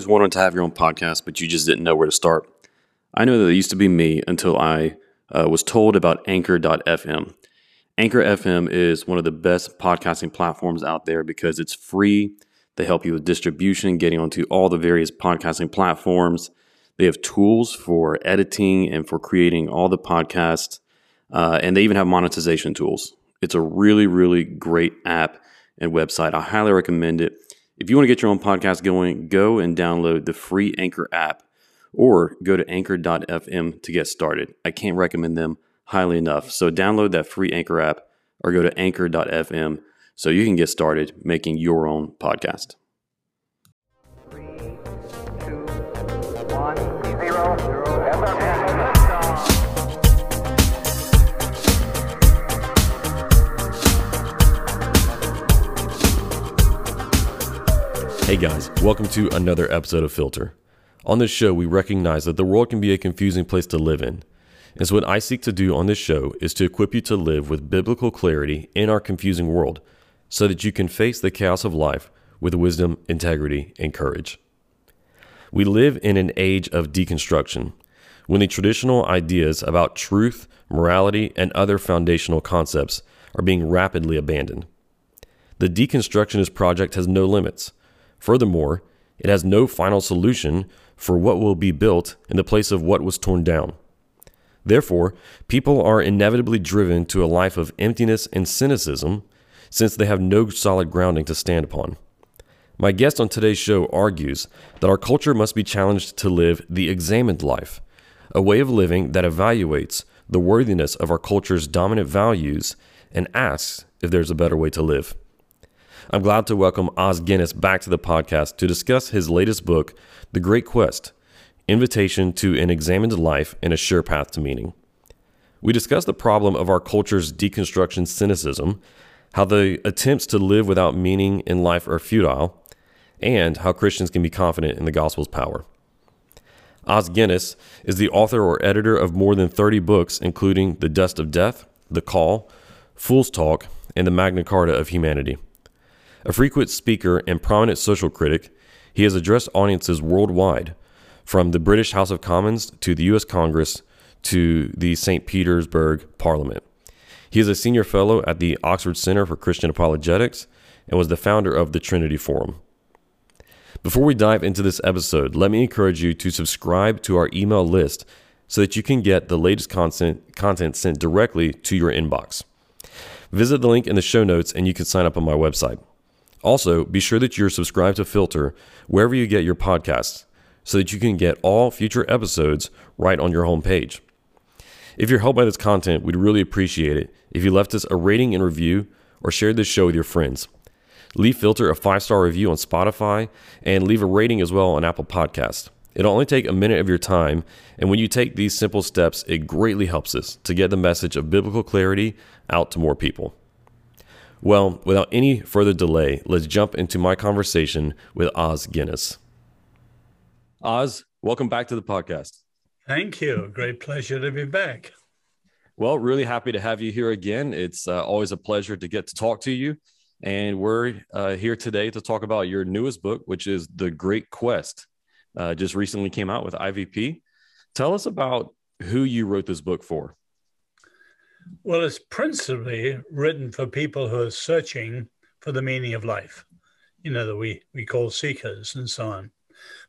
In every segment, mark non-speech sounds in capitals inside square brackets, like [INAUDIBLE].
just wanted to have your own podcast, but you just didn't know where to start. I know that it used to be me until I uh, was told about Anchor.fm. Anchor FM is one of the best podcasting platforms out there because it's free. They help you with distribution, getting onto all the various podcasting platforms. They have tools for editing and for creating all the podcasts, uh, and they even have monetization tools. It's a really, really great app and website. I highly recommend it. If you want to get your own podcast going, go and download the free Anchor app or go to anchor.fm to get started. I can't recommend them highly enough. So download that free Anchor app or go to anchor.fm so you can get started making your own podcast. Hey guys, welcome to another episode of Filter. On this show, we recognize that the world can be a confusing place to live in. And so, what I seek to do on this show is to equip you to live with biblical clarity in our confusing world so that you can face the chaos of life with wisdom, integrity, and courage. We live in an age of deconstruction when the traditional ideas about truth, morality, and other foundational concepts are being rapidly abandoned. The deconstructionist project has no limits Furthermore, it has no final solution for what will be built in the place of what was torn down. Therefore, people are inevitably driven to a life of emptiness and cynicism since they have no solid grounding to stand upon. My guest on today's show argues that our culture must be challenged to live the examined life, a way of living that evaluates the worthiness of our culture's dominant values and asks if there's a better way to live. I'm glad to welcome Os Guinness back to the podcast to discuss his latest book, The Great Quest Invitation to an Examined Life and a Sure Path to Meaning. We discuss the problem of our culture's deconstruction cynicism, how the attempts to live without meaning in life are futile, and how Christians can be confident in the gospel's power. Os Guinness is the author or editor of more than 30 books, including The Dust of Death, The Call, Fool's Talk, and The Magna Carta of Humanity. A frequent speaker and prominent social critic, he has addressed audiences worldwide, from the British House of Commons to the U.S. Congress to the St. Petersburg Parliament. He is a senior fellow at the Oxford Center for Christian Apologetics and was the founder of the Trinity Forum. Before we dive into this episode, let me encourage you to subscribe to our email list so that you can get the latest content, content sent directly to your inbox. Visit the link in the show notes and you can sign up on my website. Also, be sure that you're subscribed to Filter wherever you get your podcasts so that you can get all future episodes right on your homepage. If you're helped by this content, we'd really appreciate it if you left us a rating and review or shared this show with your friends. Leave Filter a five star review on Spotify and leave a rating as well on Apple Podcast. It'll only take a minute of your time, and when you take these simple steps, it greatly helps us to get the message of biblical clarity out to more people. Well, without any further delay, let's jump into my conversation with Os Guinness. Os, welcome back to the podcast. Thank you. Great pleasure to be back. Well, really happy to have you here again. It's uh, always a pleasure to get to talk to you. And we're uh, here today to talk about your newest book, which is The Great Quest. Uh, just recently came out with IVP. Tell us about who you wrote this book for. Well, it's principally written for people who are searching for the meaning of life, you know, that we, we call seekers and so on.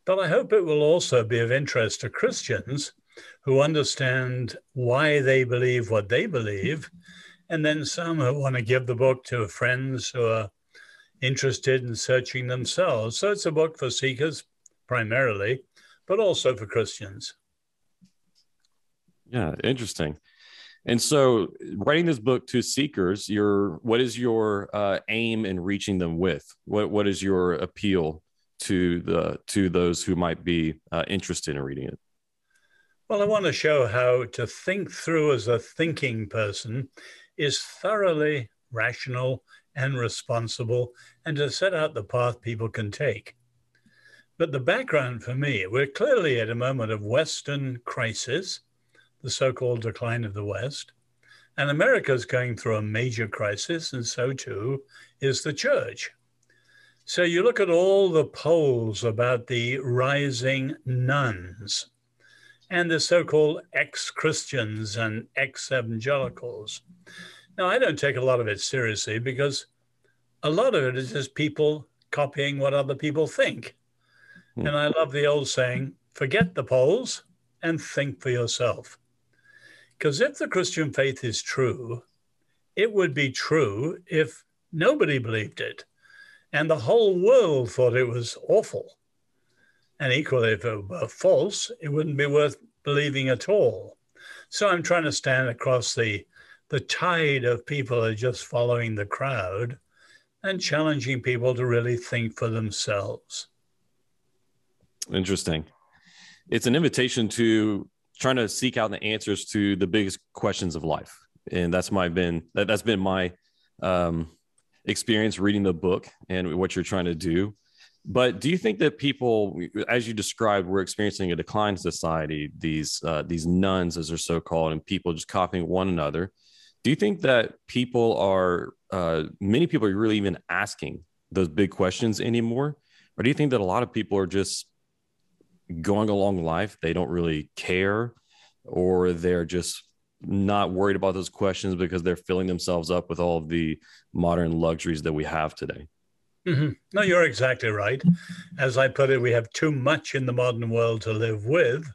But I hope it will also be of interest to Christians who understand why they believe what they believe, and then some who want to give the book to friends who are interested in searching themselves. So it's a book for seekers primarily, but also for Christians. Yeah, interesting. And so, writing this book to seekers, your what is your uh, aim in reaching them with? What what is your appeal to the to those who might be uh, interested in reading it? Well, I want to show how to think through as a thinking person is thoroughly rational and responsible, and to set out the path people can take. But the background for me, we're clearly at a moment of Western crisis the so called decline of the West. And America is going through a major crisis, and so too is the church. So you look at all the polls about the rising nones and the so called ex Christians and ex evangelicals. Now, I don't take a lot of it seriously because a lot of it is just people copying what other people think. Hmm. And I love the old saying forget the polls and think for yourself. Because if the Christian faith is true, it would be true if nobody believed it and the whole world thought it was awful. And equally, if it were false, it wouldn't be worth believing at all. So I'm trying to stand across the, the tide of people who are just following the crowd and challenging people to really think for themselves. Interesting. It's an invitation to trying to seek out the answers to the biggest questions of life. And that's my been that, that's been my um, experience reading the book and what you're trying to do. But do you think that people, as you described, we're experiencing a decline society? These uh, these nones, as they're so called, and people just copying one another. Do you think that people are uh, many people are really even asking those big questions anymore, or do you think that a lot of people are just going along life? They don't really care, or they're just not worried about those questions because they're filling themselves up with all of the modern luxuries that we have today. Mm-hmm. No, you're exactly right. As I put it, we have too much in the modern world to live with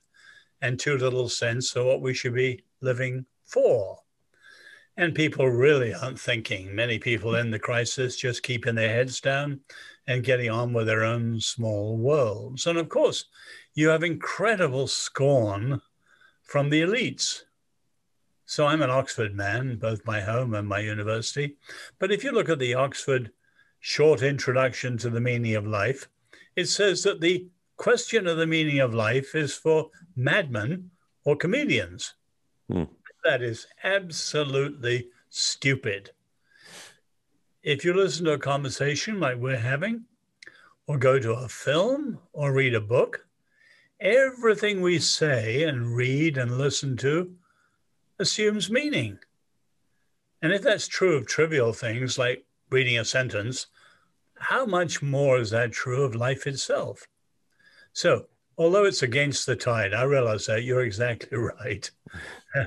and too little sense of what we should be living for. And people really aren't thinking. Many people in the crisis just keeping their heads down and getting on with their own small worlds. And of course, you have incredible scorn from the elites. So I'm an Oxford man, both my home and my university. But if you look at the Oxford short introduction to the meaning of life, it says that the question of the meaning of life is for madmen or comedians. Hmm. That is absolutely stupid. If you listen to a conversation like we're having, or go to a film, or read a book, everything we say and read and listen to assumes meaning. And if that's true of trivial things like reading a sentence, how much more is that true of life itself? So, although it's against the tide, I realize that you're exactly [LAUGHS] right. [LAUGHS]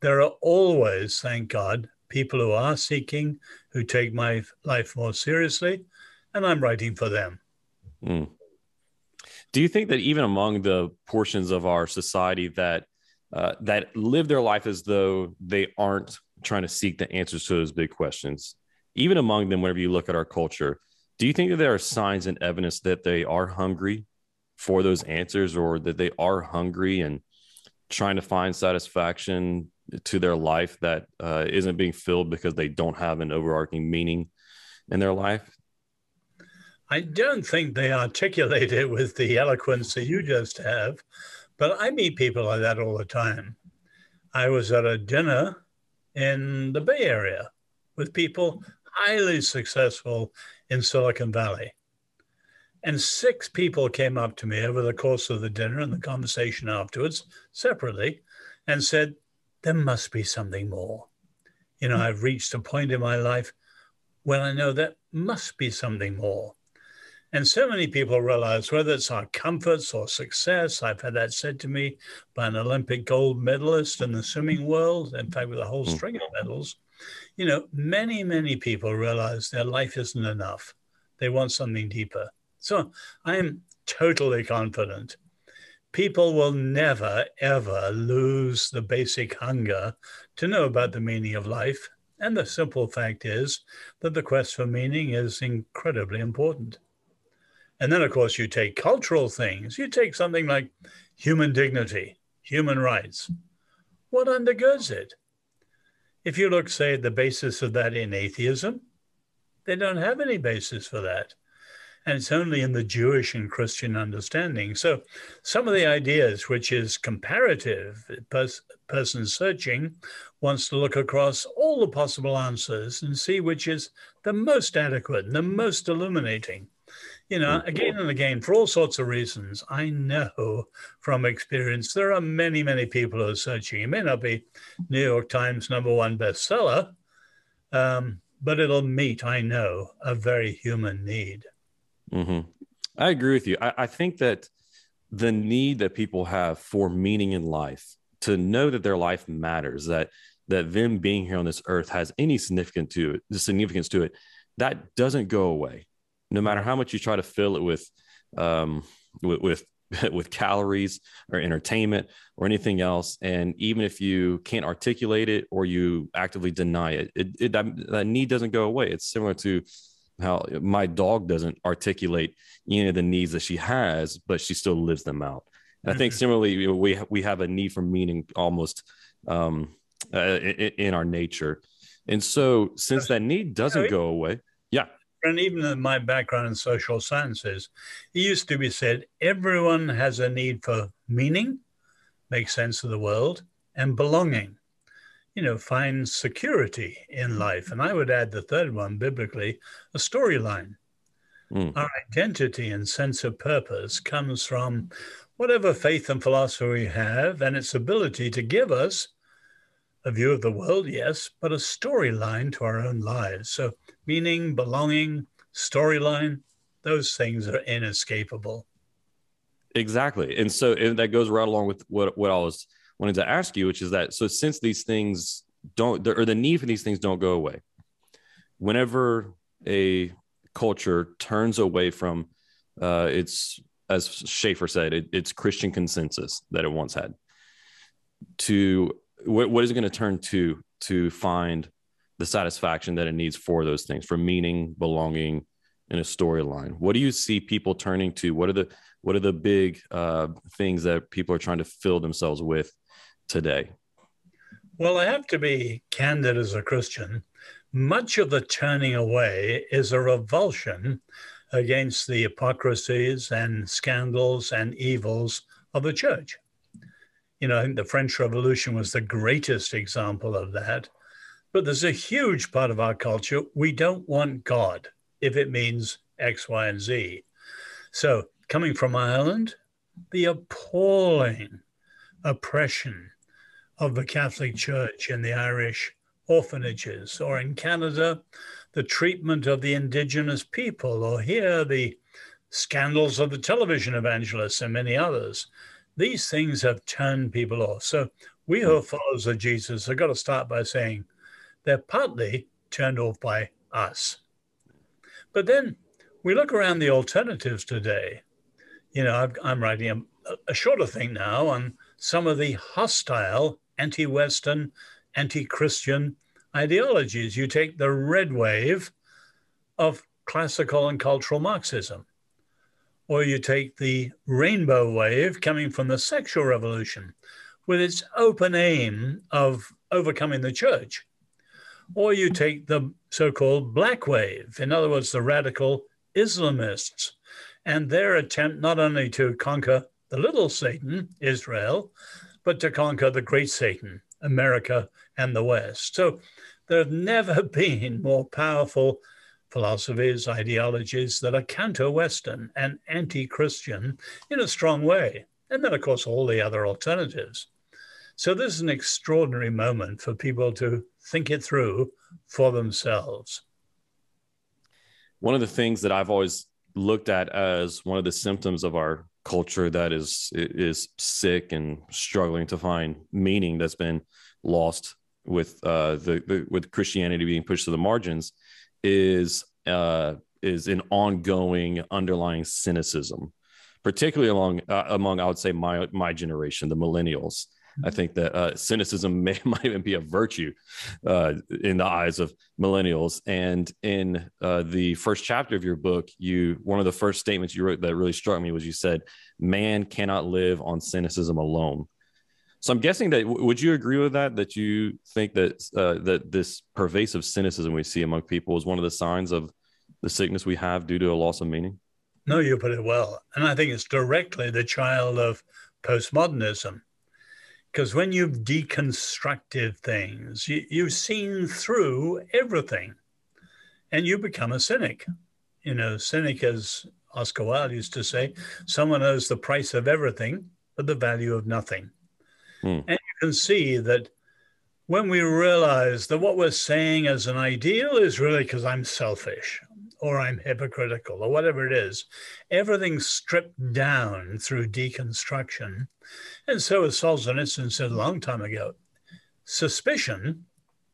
there are always, thank God, people who are seeking, who take my life more seriously, and I'm writing for them. Mm. Do you think that even among the portions of our society that uh, that live their life as though they aren't trying to seek the answers to those big questions, even among them, whenever you look at our culture, do you think that there are signs and evidence that they are hungry for those answers or that they are hungry and trying to find satisfaction to their life that uh, not being filled because they don't have an overarching meaning in their life? I don't think they articulate it with the eloquence that you just have, but I meet people like that all the time. I was at a dinner in the Bay Area with people highly successful in Silicon Valley. And six people came up to me over the course of the dinner and the conversation afterwards, separately, and said, There must be something more. You know, I've reached a point in my life when I know there must be something more. And so many people realize whether it's our comforts or success, I've had that said to me by an Olympic gold medalist in the swimming world, in fact, with a whole hmm. string of medals, you know, many, many people realize their life isn't enough. They want something deeper. So I am totally confident. People will never, ever lose the basic hunger to know about the meaning of life. And the simple fact is that the quest for meaning is incredibly important. And then, of course, you take cultural things. You take something like human dignity, human rights. What undergirds it? If you look, say, at the basis of that in atheism, they don't have any basis for that. And it's only in the Jewish and Christian understanding. So, some of the ideas, which is comparative, pers- person searching wants to look across all the possible answers and see which is the most adequate and the most illuminating. You know, again and again, for all sorts of reasons, I know from experience there are many, many people who are searching. It may not be New York Times number one bestseller, um, but it'll meet, I know, a very human need. Mm-hmm. I agree with you. I, I think that the need that people have for meaning in life, to know that their life matters, that that them being here on this earth has any significance to it, the significance to it, that doesn't go away, no matter how much you try to fill it with, um, with, with [LAUGHS] with calories or entertainment or anything else. And even if you can't articulate it or you actively deny it, it, it that, that, need doesn't go away. It's similar to how my dog doesn't articulate any of the needs that she has, but she still lives them out. And I think mm-hmm. similarly, we we have a need for meaning almost um, uh, in, in our nature. And so, since that need doesn't go away, and even in my background in social sciences, it used to be said everyone has a need for meaning, make sense of the world, and belonging. You know, find security in life. And I would add the third one, biblically, a storyline. Mm. Our identity and sense of purpose comes from whatever faith and philosophy we have and its ability to give us a view of the world, yes, but a storyline to our own lives. So meaning, belonging, storyline, those things are inescapable. Exactly. And so and that goes right along with what, what I was wanting to ask you, which is that so since these things don't or the need for these things don't go away, whenever a culture turns away from uh, its as Schaeffer said, it, it's Christian consensus that it once had. To what is it going to turn to to find the satisfaction that it needs for those things for meaning belonging in a storyline. What do you see people turning to? What are the what are the big uh, things that people are trying to fill themselves with today? Well i have to be candid as a christian. Much of the turning away is a revulsion against the hypocrisies and scandals and evils of the church. You know i think the french revolution was the greatest example of that but there's a huge part of our culture, we don't want God if it means X, Y, and Z. So, coming from Ireland, the appalling oppression of the Catholic Church in the Irish orphanages, or in Canada, the treatment of the indigenous people, or here, the scandals of the television evangelists and many others. These things have turned people off. So, we who are followers of Jesus have got to start by saying, they're partly turned off by us. But then we look around the alternatives today. You know, i am writing a, a shorter thing now on some of the hostile anti Western, anti Christian ideologies. You take the red wave of classical and cultural Marxism, or you take the rainbow wave coming from the sexual revolution with its open aim of overcoming the church or you take the so called black wave, in other words, the radical Islamists, and their attempt not only to conquer the little Satan, Israel, but to conquer the great Satan, America and the West. So there have never [LAUGHS] been more powerful philosophies, ideologies that are counter Western and anti Christian in a strong way. And then, of course, all the other alternatives. So this is an extraordinary moment for people to think it through for themselves. One of the things that I've always looked at as one of the symptoms of our culture that is is sick and struggling to find meaning that's been lost with uh, the, the, with Christianity being pushed to the margins is uh, is an ongoing underlying cynicism, particularly along uh, among I would say my my generation, the millennials. I think that uh, cynicism [LAUGHS] may might even be a virtue uh, in the eyes of millennials. And in uh, the first chapter of your book, you one of the first statements you wrote that really struck me was you said, "Man cannot live on cynicism alone." So I'm guessing that would you agree with that? That you think that uh, that this pervasive cynicism we see among people is one of the signs of the sickness we have due to a loss of meaning. No, you put it well, and I think it's directly the child of postmodernism because when you've deconstructed things, you, you've seen through everything and you become a cynic. You know, cynic, as Oscar Wilde used to say, someone knows the price of everything, but the value of nothing. Hmm. And you can see that when we realize that what we're saying as an ideal is really because I'm selfish, or I'm hypocritical or whatever it is. Everything's stripped down through deconstruction. And so, as Solzhenitsyn said a long time ago, suspicion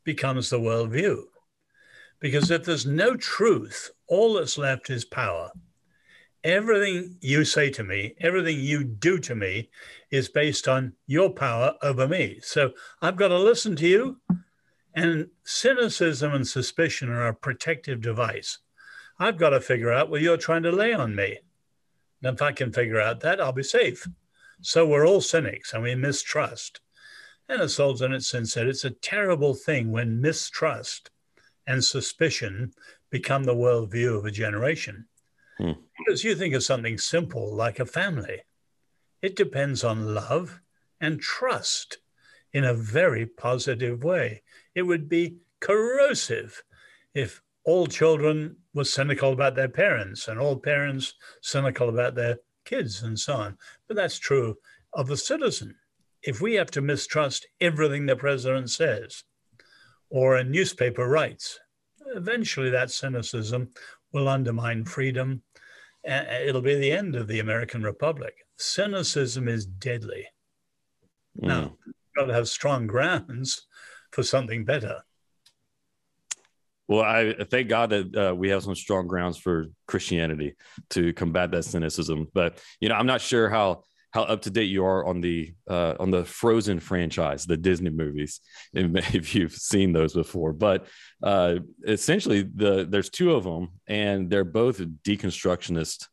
becomes the worldview. Because if there's no truth, all that's left is power. Everything you say to me, everything you do to me is based on your power over me. So I've got to listen to you. And cynicism and suspicion are a protective device. I've got to figure out what you're trying to lay on me. And if I can figure out that, I'll be safe. So we're all cynics and we mistrust. And as Solzhenitsyn said, it's a terrible thing when mistrust and suspicion become the worldview of a generation. Hmm. Because you think of something simple like a family, it depends on love and trust in a very positive way. It would be corrosive if all children were cynical about their parents and all parents cynical about their kids and so on. But that's true of the citizen. If we have to mistrust everything the president says or a newspaper writes, eventually that cynicism will undermine freedom. It'll be the end of the American Republic. Cynicism is deadly. Mm. Now, you've got to have strong grounds for something better. Well, I thank God that uh, we have some strong grounds for Christianity to combat that cynicism. But you know, I'm not sure how how up to date you are on the uh, on the Frozen franchise, the Disney movies, [LAUGHS] if you've seen those before. But uh, essentially, the there's two of them, and they're both deconstructionist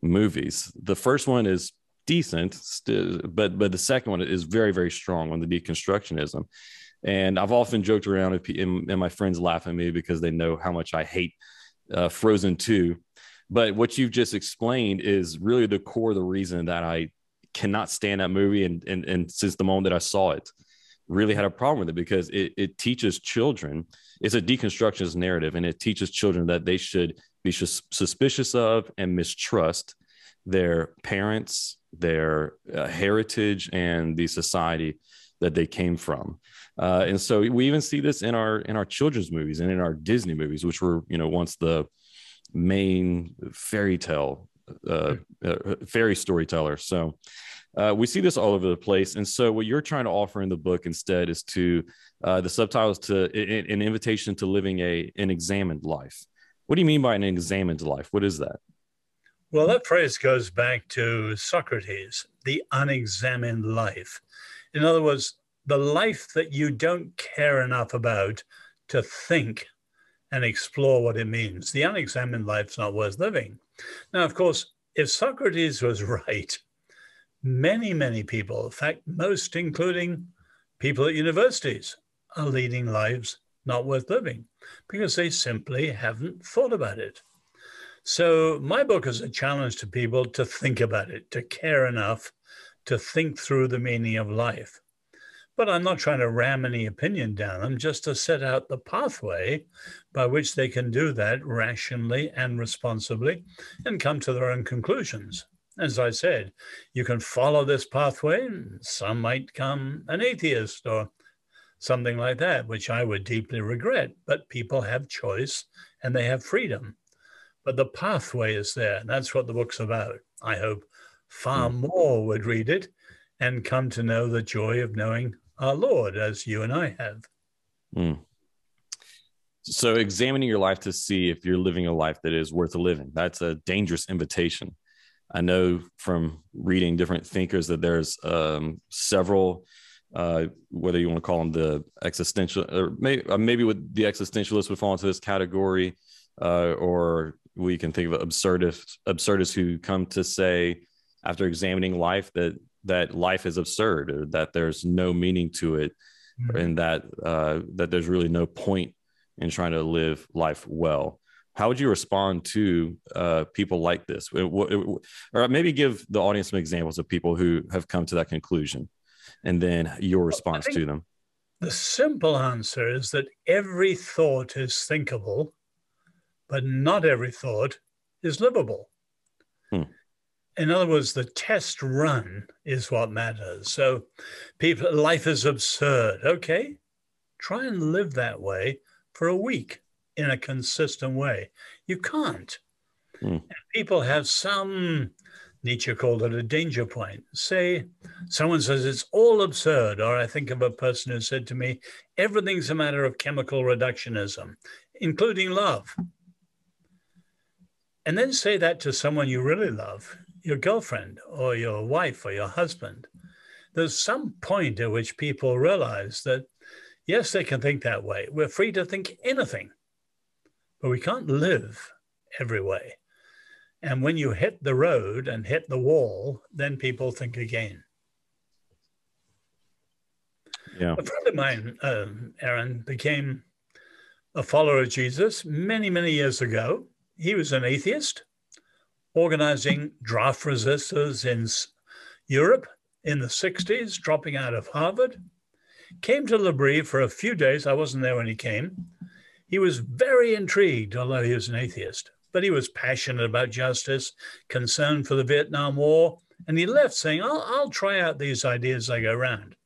movies. The first one is decent, but but the second one is very very strong on the deconstructionism. And I've often joked around, and, my friends laugh at me because they know how much I hate uh, Frozen 2. But what you've just explained is really the core of the reason that I cannot stand that movie. And, and, and since the moment that I saw it, really had a problem with it because it, it teaches children, it's a deconstructionist narrative, and it teaches children that they should be suspicious of and mistrust their parents, their uh, heritage, and the society that they came from. Uh, and so we even see this in our in our children's movies and in our Disney movies, which were you know once the main fairy tale uh, uh, fairy storyteller. So uh, we see this all over the place. And so what you're trying to offer in the book instead is to uh, the subtitles to an invitation to living a an examined life. What do you mean by an examined life? What is that? Well, that phrase goes back to Socrates, the unexamined life. In other words, the life that you don't care enough about to think and explore what it means. The unexamined life's not worth living. Now, of course, if Socrates was [LAUGHS] right, many, many people, in fact, most, including people at universities, are leading lives not worth living because they simply haven't thought about it. So, my book is a challenge to people to think about it, to care enough to think through the meaning of life. But I'm not trying to ram any opinion down them, just to set out the pathway by which they can do that rationally and responsibly and come to their own conclusions. As I said, you can follow this pathway. Some might come an atheist or something like that, which I would deeply regret. But people have choice and they have freedom. But the pathway is there. And that's what the book's about. I hope far mm. more would read it and come to know the joy of knowing our Lord, as you and I have. Mm. So, examining your life to see if you're living a life that is worth living, that's a dangerous invitation. I know from reading different thinkers that there's um, several, uh, whether you want to call them the existential, or maybe, uh, maybe with the existentialists would fall into this category, uh, or we can think of absurdists, absurdists who come to say, after examining life, that that life is absurd or that there's no meaning to it mm-hmm. and that uh, that there's really no point in trying to live life well. How would you respond to uh, people like this? Or maybe give the audience some examples of people who have come to that conclusion and then your response to them. the simple answer is that every thought is thinkable but not every thought is livable. Hmm in other words, the test run is what matters. So, people, life is absurd. Okay, try and live that way for a week in a consistent way. You can't. Mm. people have some, Nietzsche called it a danger point. Say, someone says it's all absurd, or I think of a person who said to me, everything's a matter of chemical reductionism, including love. And then say that to someone you really love, your girlfriend or your wife or your husband. There's some point at which people realize that, yes, they can think that way. We're free to think anything, but we can't live every way. And when you hit the road and hit the wall, then people think again. Yeah. A friend of mine, um, Aaron, became a follower of Jesus many, many years ago. He was an atheist, organizing draft resistors in Europe in the 60s, dropping out of Harvard. Came to L'Abri for a few days. I wasn't there when he came. He was very intrigued, although he was an atheist but he was passionate about justice, concerned for the Vietnam War, and he left saying, I'll, I'll try out these ideas as I go around.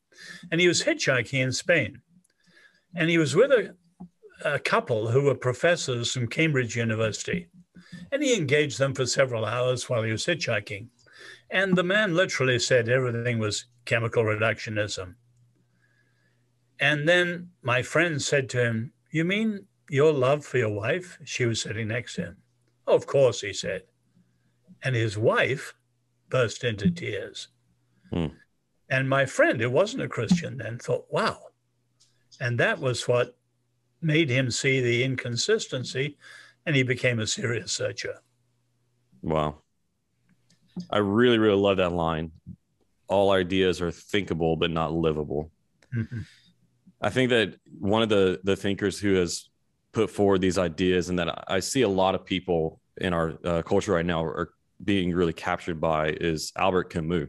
And he was hitchhiking in Spain. And he was with a, a couple who were professors from Cambridge University. And he engaged them for several hours while he was hitchhiking. And the man literally said everything was chemical reductionism. And then my friend said to him, You mean your love for your wife? She was sitting next to him. Of course, he said. And his wife burst into tears. Hmm. And my friend, who wasn't a Christian then, thought, wow. And that was what made him see the inconsistency, and he became a serious searcher. Wow. I really, really love that line. All ideas are thinkable, but not livable. Mm-hmm. I think that one of the the thinkers who has put forward these ideas and that I see a lot of people in our uh, culture right now are being really captured by is Albert Camus.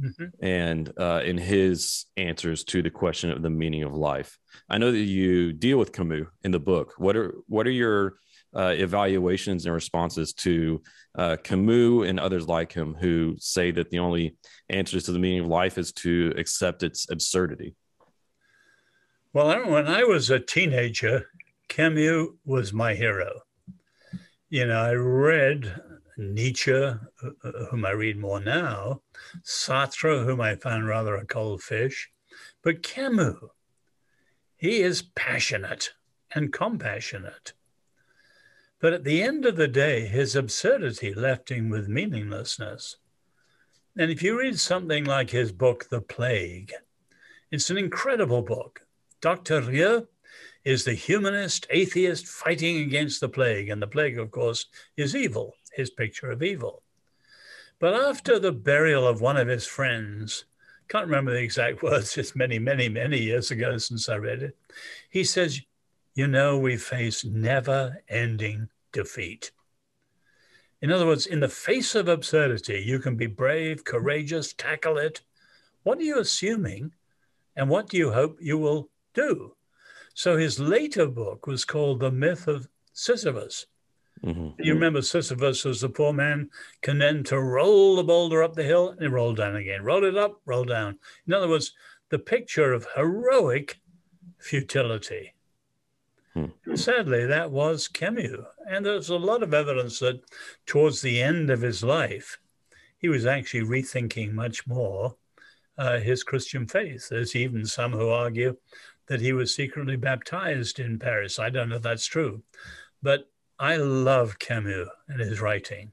Mm-hmm. And uh, in his answers to the question of the meaning of life, I know that you deal with Camus in the book. What are what are your uh, evaluations and responses to uh, Camus and others like him who say that the only answers to the meaning of life is to accept its absurdity? Well, when I was a teenager, Camus was my hero. You know, I read Nietzsche, uh, uh, whom I read more now, Sartre, whom I found rather a cold fish, but Camus, he is passionate and compassionate. But at the end of the day, his absurdity left him with meaninglessness. And if you read something like his book, The Plague, it's an incredible book. Dr. Rieux is the humanist atheist fighting against the plague. And the plague, of course, is evil, his picture of evil. But after the burial of one of his friends, can't remember the exact [LAUGHS] words, it's many, many, many years ago since I read it, he says, You know, we face never ending defeat. In other words, in the face of absurdity, you can be brave, courageous, tackle it. What are you assuming? And what do you hope you will do? So his later book was called The Myth of Sisyphus. Mm-hmm. You remember Sisyphus was the poor man condemned to roll the boulder up the hill and it rolled down again. Roll it up, roll down. In other words, the picture of heroic futility. Hmm. Sadly, that was Camus. And there's a lot of evidence that towards the end of his life, he was actually rethinking much more uh, his Christian faith. There's even some who argue that he was secretly baptized in Paris. I don't know if that's true, but I love Camus and his writing.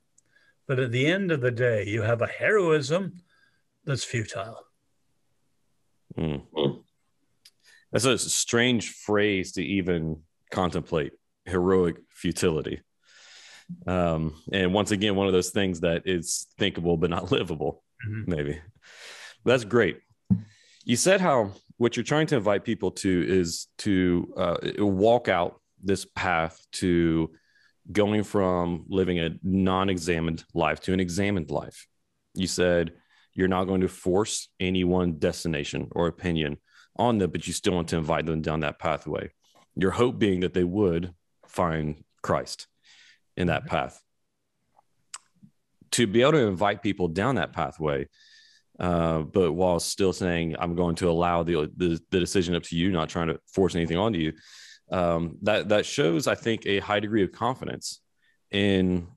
But at the end of the day, you have a heroism that's futile. Mm. That's a strange phrase to even contemplate heroic futility. Um, and once again, one of those things that is thinkable but not [LAUGHS] livable, mm-hmm. maybe. But that's great. You said how what you're trying to invite people to is to uh, walk out this path to going from living a non-examined life to an examined life. You said you're not going to force any one destination or opinion on them but you still want to invite them down that pathway. Your hope being that they would find christ in that path. To be able to invite people down that pathway uh, but while still saying I'm going to allow the, the, the decision up to you, not trying to force anything onto you. Um, that that shows, I think, a high degree of confidence in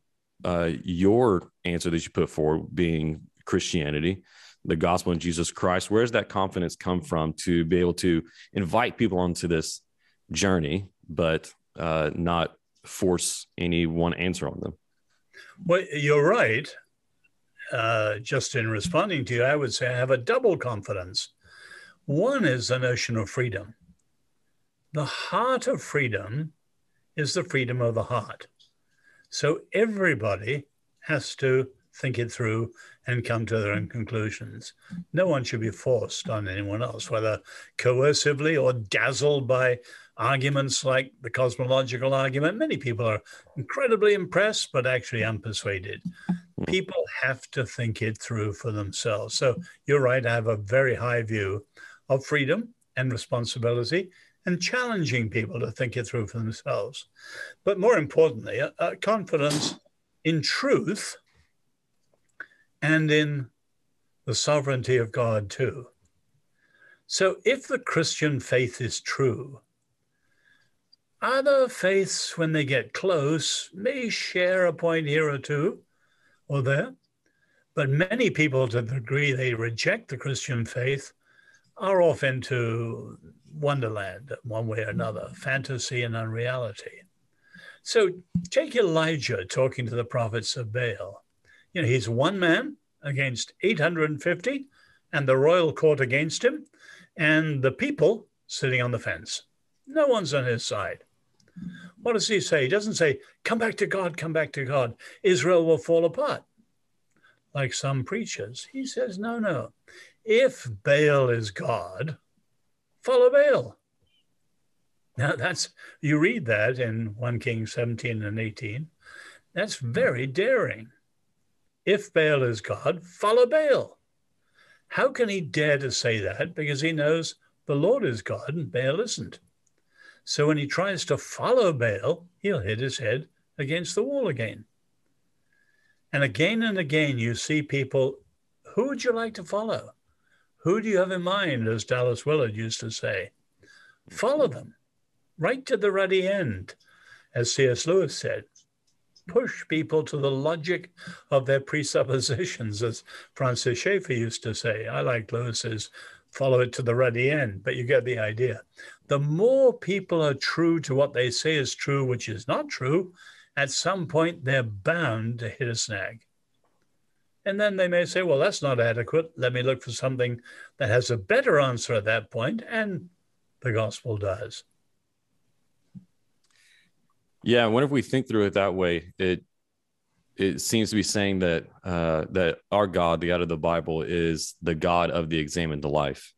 uh, your answer that you put forward, being Christianity, the gospel in Jesus Christ. Where does that confidence come from to be able to invite people onto this journey, but uh, not force any one answer on them? Well, you're right. Uh, just in responding to you, I would say I have a double confidence. One is the notion of freedom. The heart of freedom is the freedom of the heart. So everybody has to think it through and come to their own conclusions. No one should be forced on anyone else, whether coercively or dazzled by arguments like the cosmological argument. Many people are incredibly impressed, but actually unpersuaded. People have to think it through for themselves. So you're right. I have a very high view of freedom and responsibility and challenging people to think it through for themselves. But more importantly, a, a confidence in truth and in the sovereignty of God, too. So if the Christian faith is true, other faiths, when they get close, may share a point here or two or there. But many people, to the degree they reject the Christian faith, are off into wonderland one way or another, mm-hmm. fantasy and unreality. So take Elijah talking to the prophets of Baal. You know, he's one man against 850 and the royal court against him and the people sitting on the fence. No one's on his side. What does he say? He doesn't say, Come back to God, come back to God. Israel will fall apart, like some preachers. He says, No, no. If Baal is God, follow Baal. Now, that's, you read that in 1 Kings 17 and 18. That's very daring. If Baal is God, follow Baal. How can he dare to say that? Because he knows the Lord is God and Baal isn't. So when he tries to follow Baal, he'll hit his head against the wall again. And again and again, you see people, who would you like to follow? Who do you have in mind, as Dallas Willard used to say? Follow them right to the ruddy end, as C.S. Lewis said. Push people to the logic of their presuppositions, as Francis Schaeffer used to say. I like Lewis's follow it to the ruddy end, but you get the idea. The more people are true to what they say is true, which is not true, at some point they're bound to hit a snag. And then they may say, well, that's not adequate. Let me look for something that has a better answer at that point, and the gospel does. Yeah, what if we think through it that way? It it seems to be saying that uh, that our God, the God of the Bible, is the God of the examined life.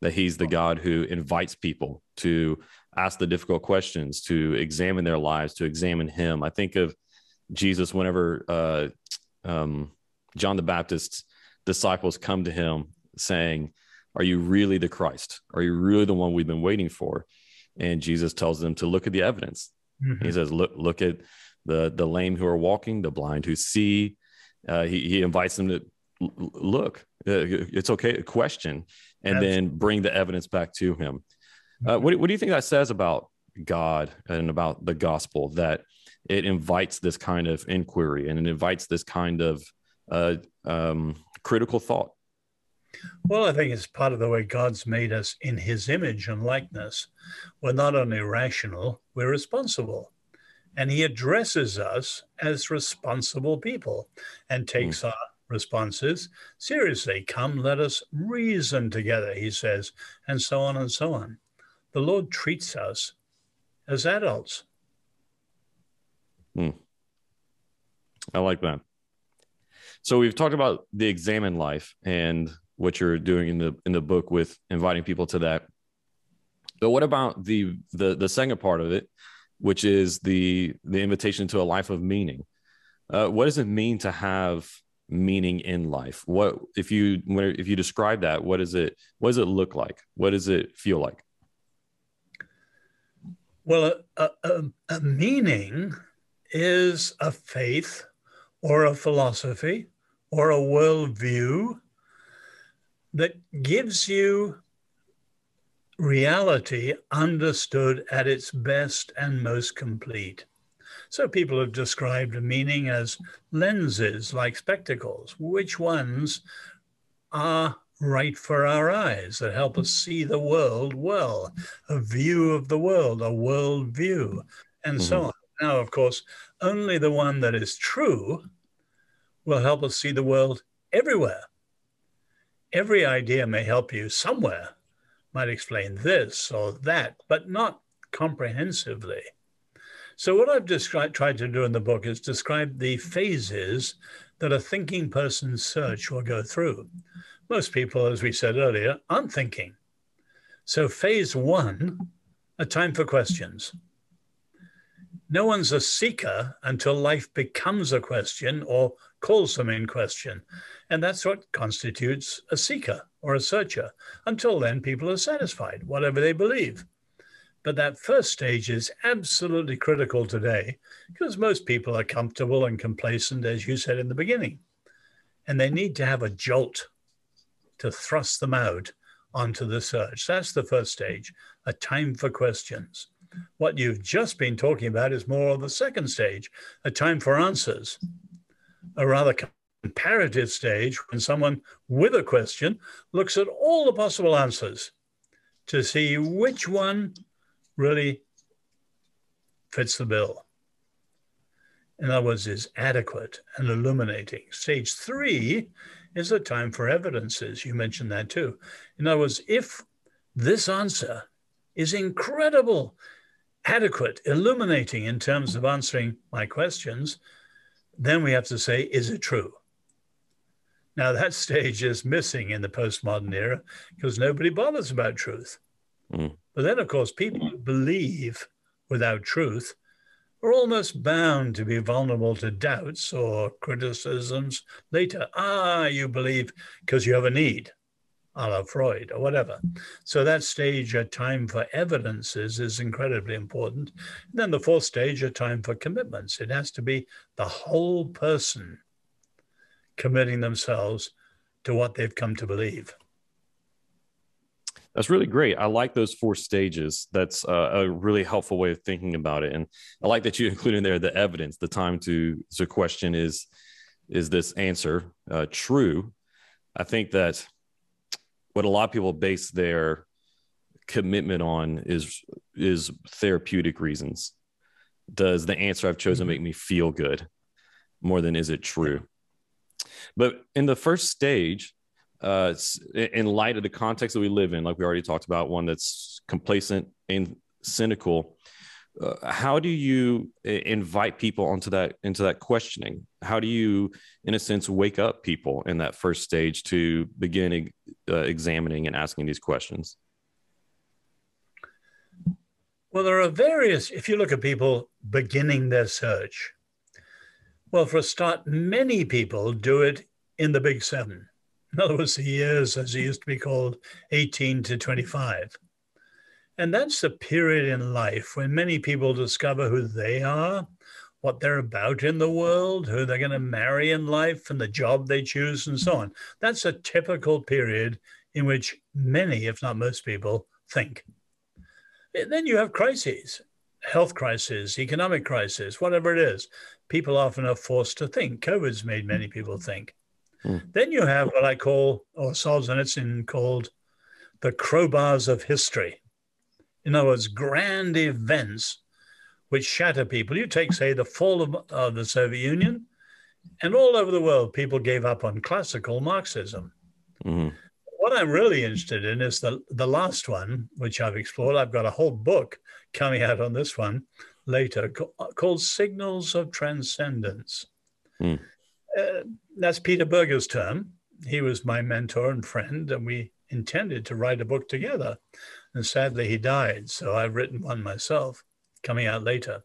That He's the God who invites people to ask the difficult questions, to examine their lives, to examine Him. I think of Jesus whenever uh, um, John the Baptist's disciples come to him saying, Are you really the Christ? Are you really the one we've been waiting for? And Jesus tells them to look at the evidence. Mm-hmm. He says, Look, look at the the lame who are walking, the blind who see. Uh, he, he invites them to look. Uh, it's okay, to question, and then bring the evidence back to him. Uh, mm-hmm. what, what do you think that says about God and about the gospel that it invites this kind of inquiry and it invites this kind of uh, um, critical thought? Well, I think it's part of the way God's made us in his image and likeness. We're not only rational, we're responsible. And he addresses us as responsible people and takes mm. our responses seriously. Come, let us reason together, he says, and so on and so on. The Lord treats us as adults. Mm. I like that. So we've talked about the examine life and what you're doing in the in the book with inviting people to that. But what about the the the second part of it, which is the the invitation to a life of meaning. Uh, what does it mean to have meaning in life? What if you if you describe that? What does it what does it look like? What does it feel like? Well, a, a, a meaning is a faith or a philosophy or a worldview that gives you reality understood at its best and most complete. So people have described meaning as lenses like spectacles. Which ones are right for our eyes that help us see the world well, a view of the world, a world view, and mm-hmm. so on. Now, of course, only the one that is true will help us see the world everywhere. Every idea may help you somewhere, might explain this or that, but not comprehensively. So, what I've described, tried to do in the book is describe the phases that a thinking person's search will go through. Most people, as we said earlier, aren't thinking. So, phase one, a time for questions. No one's a seeker until life becomes a question or calls them in question. And that's what constitutes a seeker or a searcher. Until then, people are satisfied, whatever they believe. But that first stage is absolutely critical today because most people are comfortable and complacent, as you said in the beginning. And they need to have a jolt to thrust them out onto the search. That's the first stage, a time for questions. What you've just been talking about is more of the second stage, a time for answers, a rather comparative stage when someone with a question looks at all the possible answers to see which one really fits the bill. In other words, is adequate and illuminating. Stage three is a time for evidences. You mentioned that too. In other words, if this answer is incredible, adequate, illuminating in terms of answering my questions, then we have to say, is it true? Now, that [LAUGHS] stage is missing in the postmodern era because nobody bothers about truth. Mm. But then, of course, people who believe without truth are almost bound to be vulnerable to doubts or criticisms later. Ah, you believe because you have a need, a la Freud or whatever. So that stage, a time for evidences, is incredibly important. And then the fourth stage, a time for commitments. It has to be the whole person committing themselves to what they've come to believe. That's really great. I like those four stages. That's uh, a really helpful way of thinking about it, and I like that you [LAUGHS] include in there the evidence. The time to the question is, is this answer uh, true? I think that what a lot of people base their commitment on is is therapeutic reasons. Does the answer I've chosen mm-hmm. make me feel good more than is it true? But in the first stage, uh, in light of the context that we live in, like we already talked about, one that's complacent and cynical. Uh, how do you invite people onto that into that questioning? How do you, in a sense, wake up people in that first stage to begin uh, examining and asking these questions? Well, there are various. If you look at people beginning their search, well, for a start, many people do it in the big seven in other words, the years, as it used to be called, 18 to 25. And that's the period in life when many people discover who they are, what they're about in the world, who they're going to marry in life, and the job they choose, and so on. That's a typical period in which many, if not most people, think. Then you have crises, health crisis, economic crisis, whatever it is. People often are forced to think. COVID's made many people think. Mm. Then you have what I call, or Solzhenitsyn called, the crowbars of history. In other words, grand events which shatter people. You take, say, the fall of, of the Soviet Union, and all over the world, people gave up on classical Marxism. Mm-hmm. What I'm really interested in is the, the last one, which I've explored. I've got a whole book coming out on this one later called Signals of Transcendence. Mm. Uh, that's Peter Berger's term. He was my mentor and friend, and we intended to write a book together. And sadly, he died. So I've written one myself, coming out later.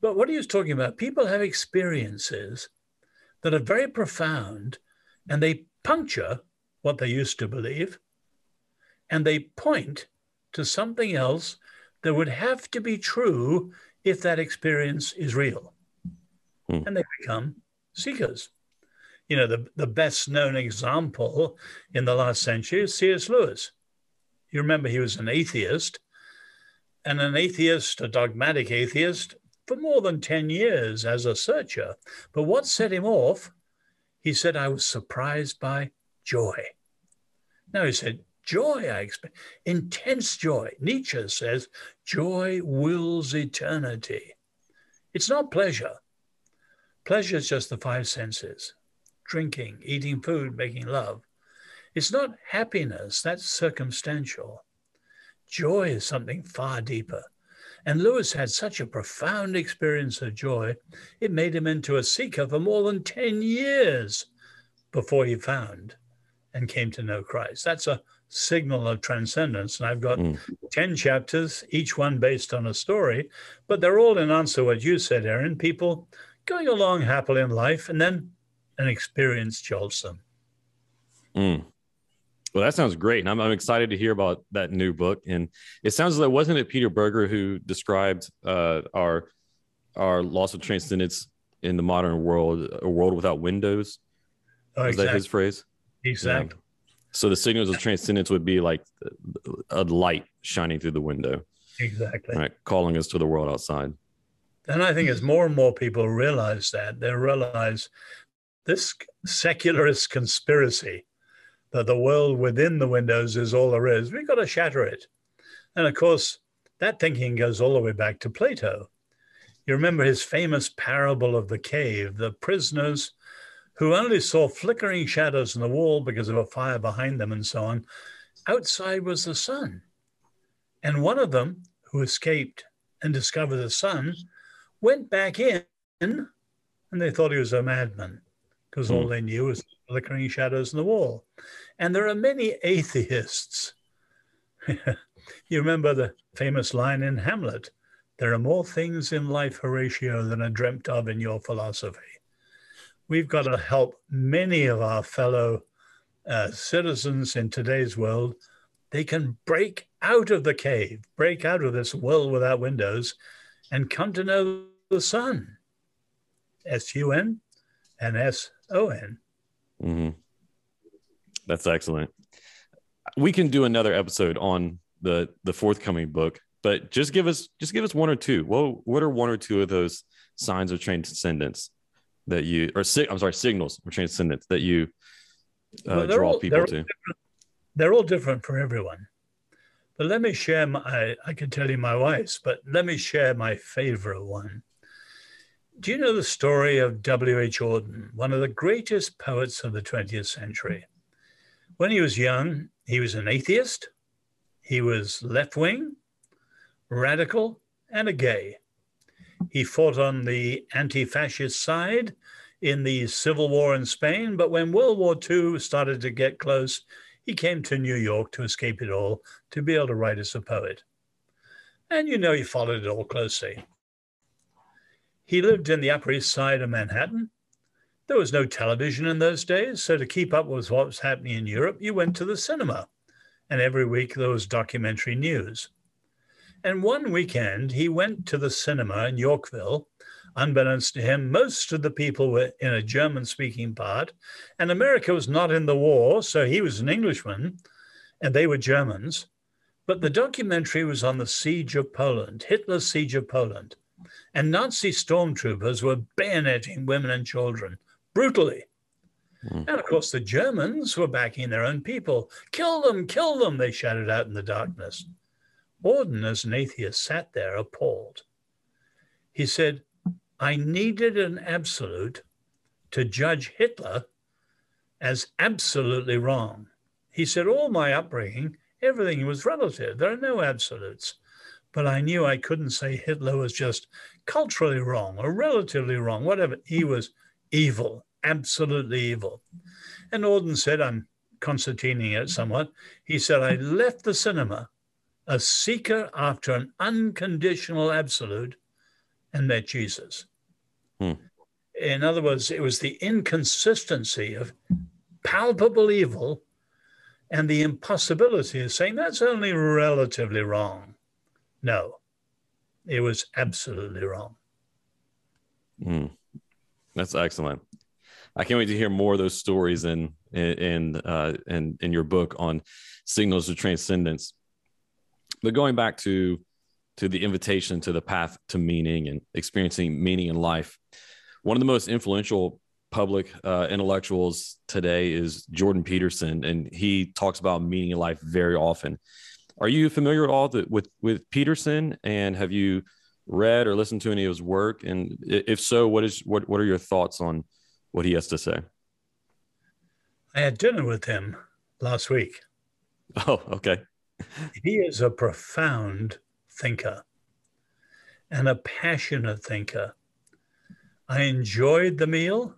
But what he was talking about, people have experiences that are very profound and they puncture what they used to believe and they point to something else that would have to be true if that experience is real. Hmm. And they become seekers. You know, the, the best known example in the last century is C.S. Lewis. You remember he was an atheist, and an atheist, a dogmatic atheist, for more than 10 years as a searcher. But what set him off, he said, I was surprised by joy. Now he said, joy, I expect, intense joy. Nietzsche says, joy wills eternity. It's not pleasure. Pleasure is just the five senses drinking, eating food, making love. It's not happiness, that's circumstantial. Joy is something far deeper. And Lewis had such a profound experience of joy, it made him into a seeker for more than 10 years before he found and came to know Christ. That's a signal of transcendence. And I've got mm. 10 chapters, each one based on a story, but they're all in answer to what you said, Aaron. People going along happily in life, and then an experience jolts them. Mm. Well, that sounds great. And I'm, I'm, excited to hear about that new book. And it sounds like, it wasn't it Peter Berger who described uh, our, our loss of transcendence in the modern world, a world without windows? Oh, exactly. that his phrase? Exactly. Yeah. So the signals of transcendence would be like a light shining through the window. Exactly. Right. Calling us to the world outside. And I think as more and more people realize that, they realize this secularist conspiracy that the world within the windows is all there is, we've got to shatter it. And of course, that thinking goes all the way back to Plato. You remember his famous parable of the cave, the prisoners who only saw flickering shadows in the wall because of a fire behind them and so on. Outside was the sun. And one of them, who escaped and discovered the sun, went back in and they thought he was a madman because mm. all hmm. they knew was flickering shadows in the wall. And there are many atheists. [LAUGHS] you remember the famous line in Hamlet there are more things in life, Horatio, than are dreamt of in your philosophy. We've got to help many of our fellow uh, citizens in today's world. They can break out of the cave, break out of this world without windows, and come to know the sun. S U N and S O N. Mm-hmm. That's excellent. We can do another episode on the the forthcoming book, but just give us just give us one or two. Well, what are one or two of those signs of transcendence that you or I'm sorry, signals of transcendence that you uh, draw all, people they're to? they're all different for everyone. But let me share my I, I can tell you my wife's, but let me share my favorite one. Do you know the story of W.H. Auden, one of the greatest poets of the 20th century? When he was young, he was an atheist, he was left wing, radical, and a gay. He fought on the anti fascist side in the Civil War in Spain, but when World War II started to get close, he came to New York to escape it all, to be able to write as a poet. And you know, he followed it all closely. He lived in the Upper East Side of Manhattan. There was no television in those days, so to keep up with what was happening in Europe, you went to the cinema. And every week there was documentary news. And one weekend, he went to the cinema in Yorkville. Unbeknownst to him, most of the people were in a German speaking part, and America was not in the war, so he was an Englishman, and they were Germans. But the documentary was on the siege of Poland, Hitler's siege of Poland. And Nazi stormtroopers were bayoneting women and children brutally. Mm. And of course, the Germans were backing their own people. Kill them, kill them, they shouted out in the darkness. Auden, as an atheist, sat there appalled. He said, I needed an absolute to judge Hitler as absolutely wrong. He said, All my upbringing, everything was relative. There are no absolutes but I knew I couldn't say Hitler was just culturally wrong or relatively wrong, whatever. He was evil, absolutely evil. And Auden said, I'm concertining it somewhat. He said, I left the cinema a seeker after an unconditional absolute and met Jesus. Hmm. In other words, it was the inconsistency of palpable evil and the impossibility of saying that's only relatively wrong. No, it was absolutely wrong. Mm, that's excellent. I can't wait to hear more of those stories in in uh, in in your book on signals of transcendence. but going back to to the invitation to the path to meaning and experiencing meaning in life, one of the most influential public uh, intellectuals today is Jordan Peterson, and he talks about meaning in life very often. Are you familiar at all with with Peterson, and have you read or listened to any of his work? And if so, what is what what are your thoughts on what he has to say? I had dinner with him last week. [LAUGHS] Oh, okay. he is a profound thinker and a passionate thinker. I enjoyed the meal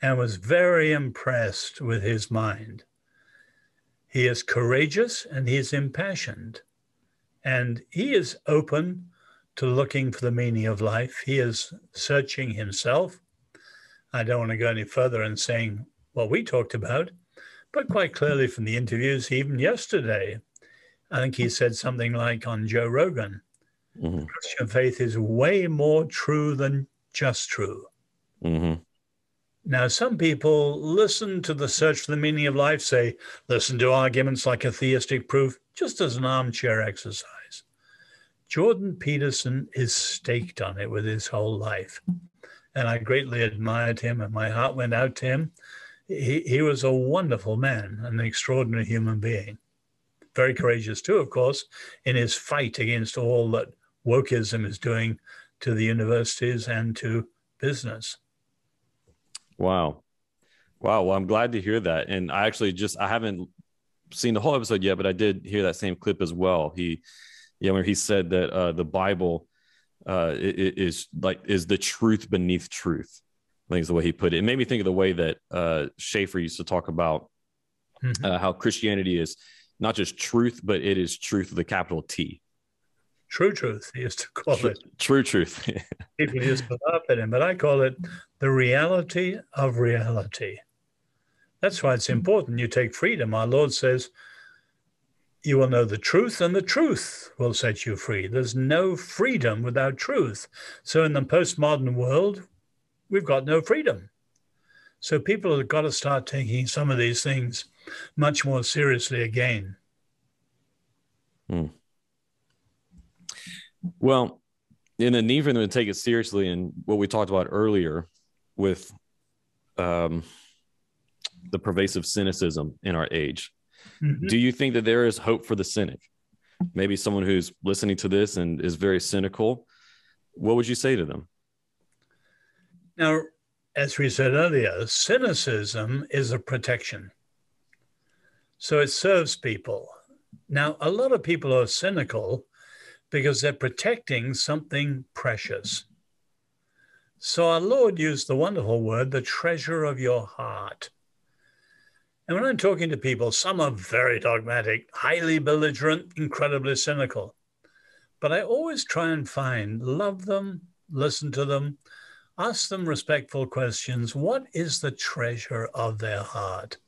and was very impressed with his mind. He is courageous and he is impassioned, and he is open to looking for the meaning of life. He is searching himself. I don't want to go any further in saying what we talked about, but quite clearly from the interviews, even yesterday, I think he said something like on Joe Rogan mm-hmm. Christian faith is way more true than just true. Mm-hmm. Now, some people listen to the search for the meaning of life, say, listen to arguments like a theistic proof, just as an armchair exercise. Jordan Peterson is staked on it with his whole life. And I greatly admired him, and my heart went out to him. He, he was a wonderful man, an extraordinary human being. Very courageous, too, of course, in his fight against all that wokeism is doing to the universities and to business. Wow. Wow. Well, I'm glad to hear that. And I actually just, I haven't seen the whole episode yet, but I did hear that same clip as well. He, yeah, where he said that uh, the Bible uh, is like is the truth beneath truth. I think is the way he put it. It made me think of the way that uh, Schaeffer used to talk about mm-hmm. uh, how Christianity is not just truth, but it is truth with a capital T. True truth, he used to call true, it. True truth. [LAUGHS] People used to laugh at him, but I call it the reality of reality. That's why it's important you take freedom. Our Lord says, you will know the truth, and the truth will set you free. There's no freedom without truth. So, in the postmodern world, we've got no freedom. So, people have got to start taking some of these things much more seriously again. Hmm. Well, and then even to take it seriously, and what we talked about earlier with um, the pervasive cynicism in our age Mm-hmm. Do you think that there is hope for the cynic? Maybe someone who's listening to this and is very cynical. What would you say to them? Now, as we said earlier, cynicism is a protection. So it serves people. Now, a lot of people are cynical because they're protecting something precious. So our Lord used the wonderful word, the treasure of your heart. And when I'm talking to people, some are very dogmatic, highly belligerent, incredibly cynical. But I always try and find, love them, listen to them, ask them respectful questions. What is the treasure of their heart?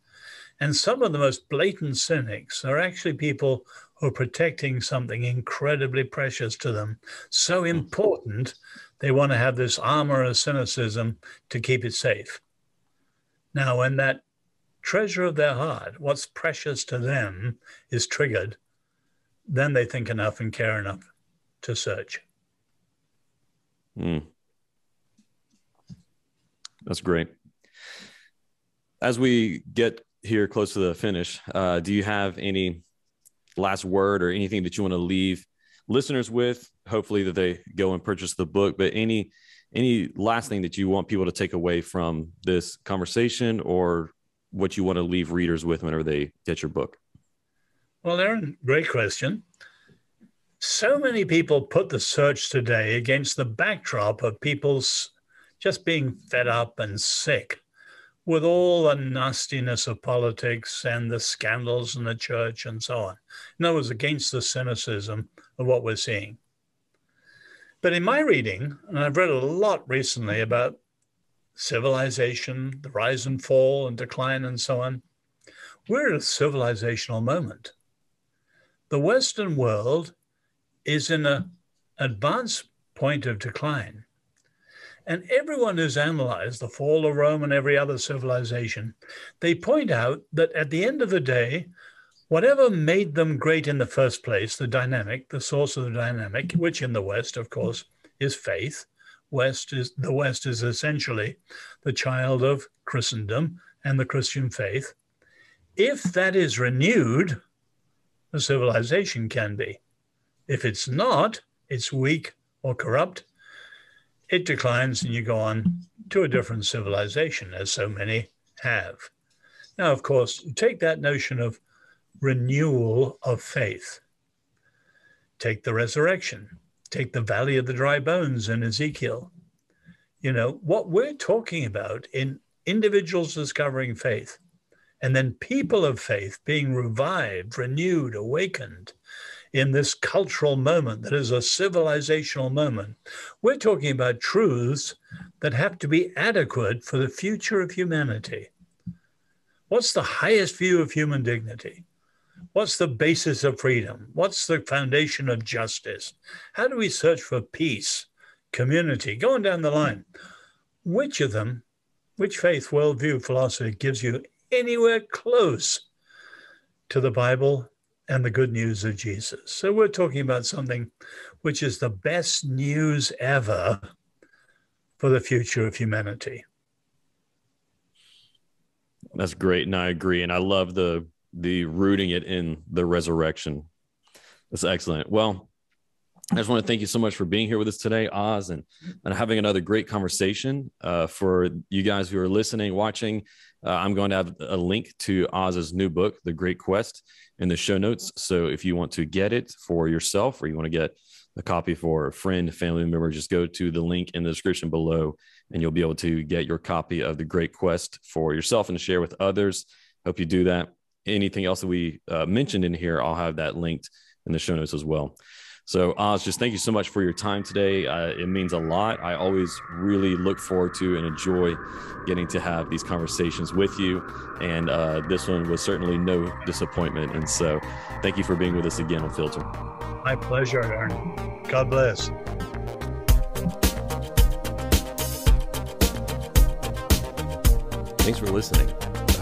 And some of the most blatant cynics are actually people who are protecting something incredibly precious to them, so hmm. important they want to have this armor of cynicism to keep it safe. Now, when that treasure of their heart, what's precious to them, is triggered, then they think enough and care enough to search. Mm. That's great. As we get here close to the finish, uh, do you have any last word or anything that you want to leave listeners with? Hopefully, that they go and purchase the book. But any any last thing that you want people to take away from this conversation or what you want to leave readers with whenever they get your book? Well, Aaron, great question. So many people put the search today against the backdrop of people's just being fed up and sick with all the nastiness of politics and the scandals in the church and so on. In other words, against the cynicism of what we're seeing. But in my reading, and I've read a lot recently about civilization, the rise and fall and decline, and so on. We're at a civilizational moment. The Western world is in an advanced point of decline. And everyone who's analyzed the fall of Rome and every other civilization, they point out that at the end of the day, Whatever made them great in the first place, the dynamic, the source of the dynamic, which in the West, of course, is faith. West is the West is essentially the child of Christendom and the Christian faith. If that is renewed, a civilization can be. If it's not, it's weak or corrupt, it declines and you go on to a different civilization, as so many have. Now, of course, take that notion of renewal of faith. Take the resurrection. Take the valley of the dry bones in Ezekiel. You know, what we're talking about in individuals discovering faith and then people of faith being revived, renewed, awakened in this cultural moment that is a civilizational moment. We're talking about truths that have to be adequate for the future of humanity. What's the highest view of human dignity? What's the basis of freedom? What's the foundation of justice? How do we search for peace, community? Going down the line, which of them, which faith, worldview, philosophy gives you anywhere close to the Bible and the good news of Jesus. So we're talking about something which is the best news ever for the future of humanity. That's great, and I agree. And I love the the rooting it in the resurrection. That's excellent. Well, I just want to thank you so much for being here with us today, Os, and, and having another great conversation. Uh, for you guys who are listening, watching, uh, I'm going to have a link to Os's new book, The Great Quest in the show notes. So if you want to get it for yourself or you want to get a copy for a friend, family member, just go to the link in the description below and you'll be able to get your copy of The Great Quest for yourself and share with others. Hope you do that. Anything else that we uh, mentioned in here, I'll have that linked in the show notes as well. So, Os, just thank you so much for your time today. Uh, it means a lot. I always really look forward to and enjoy getting to have these conversations with you. And uh, this one was certainly no disappointment. And so, thank you for being with us again on Filter. My pleasure, Aaron. God bless. Thanks for listening.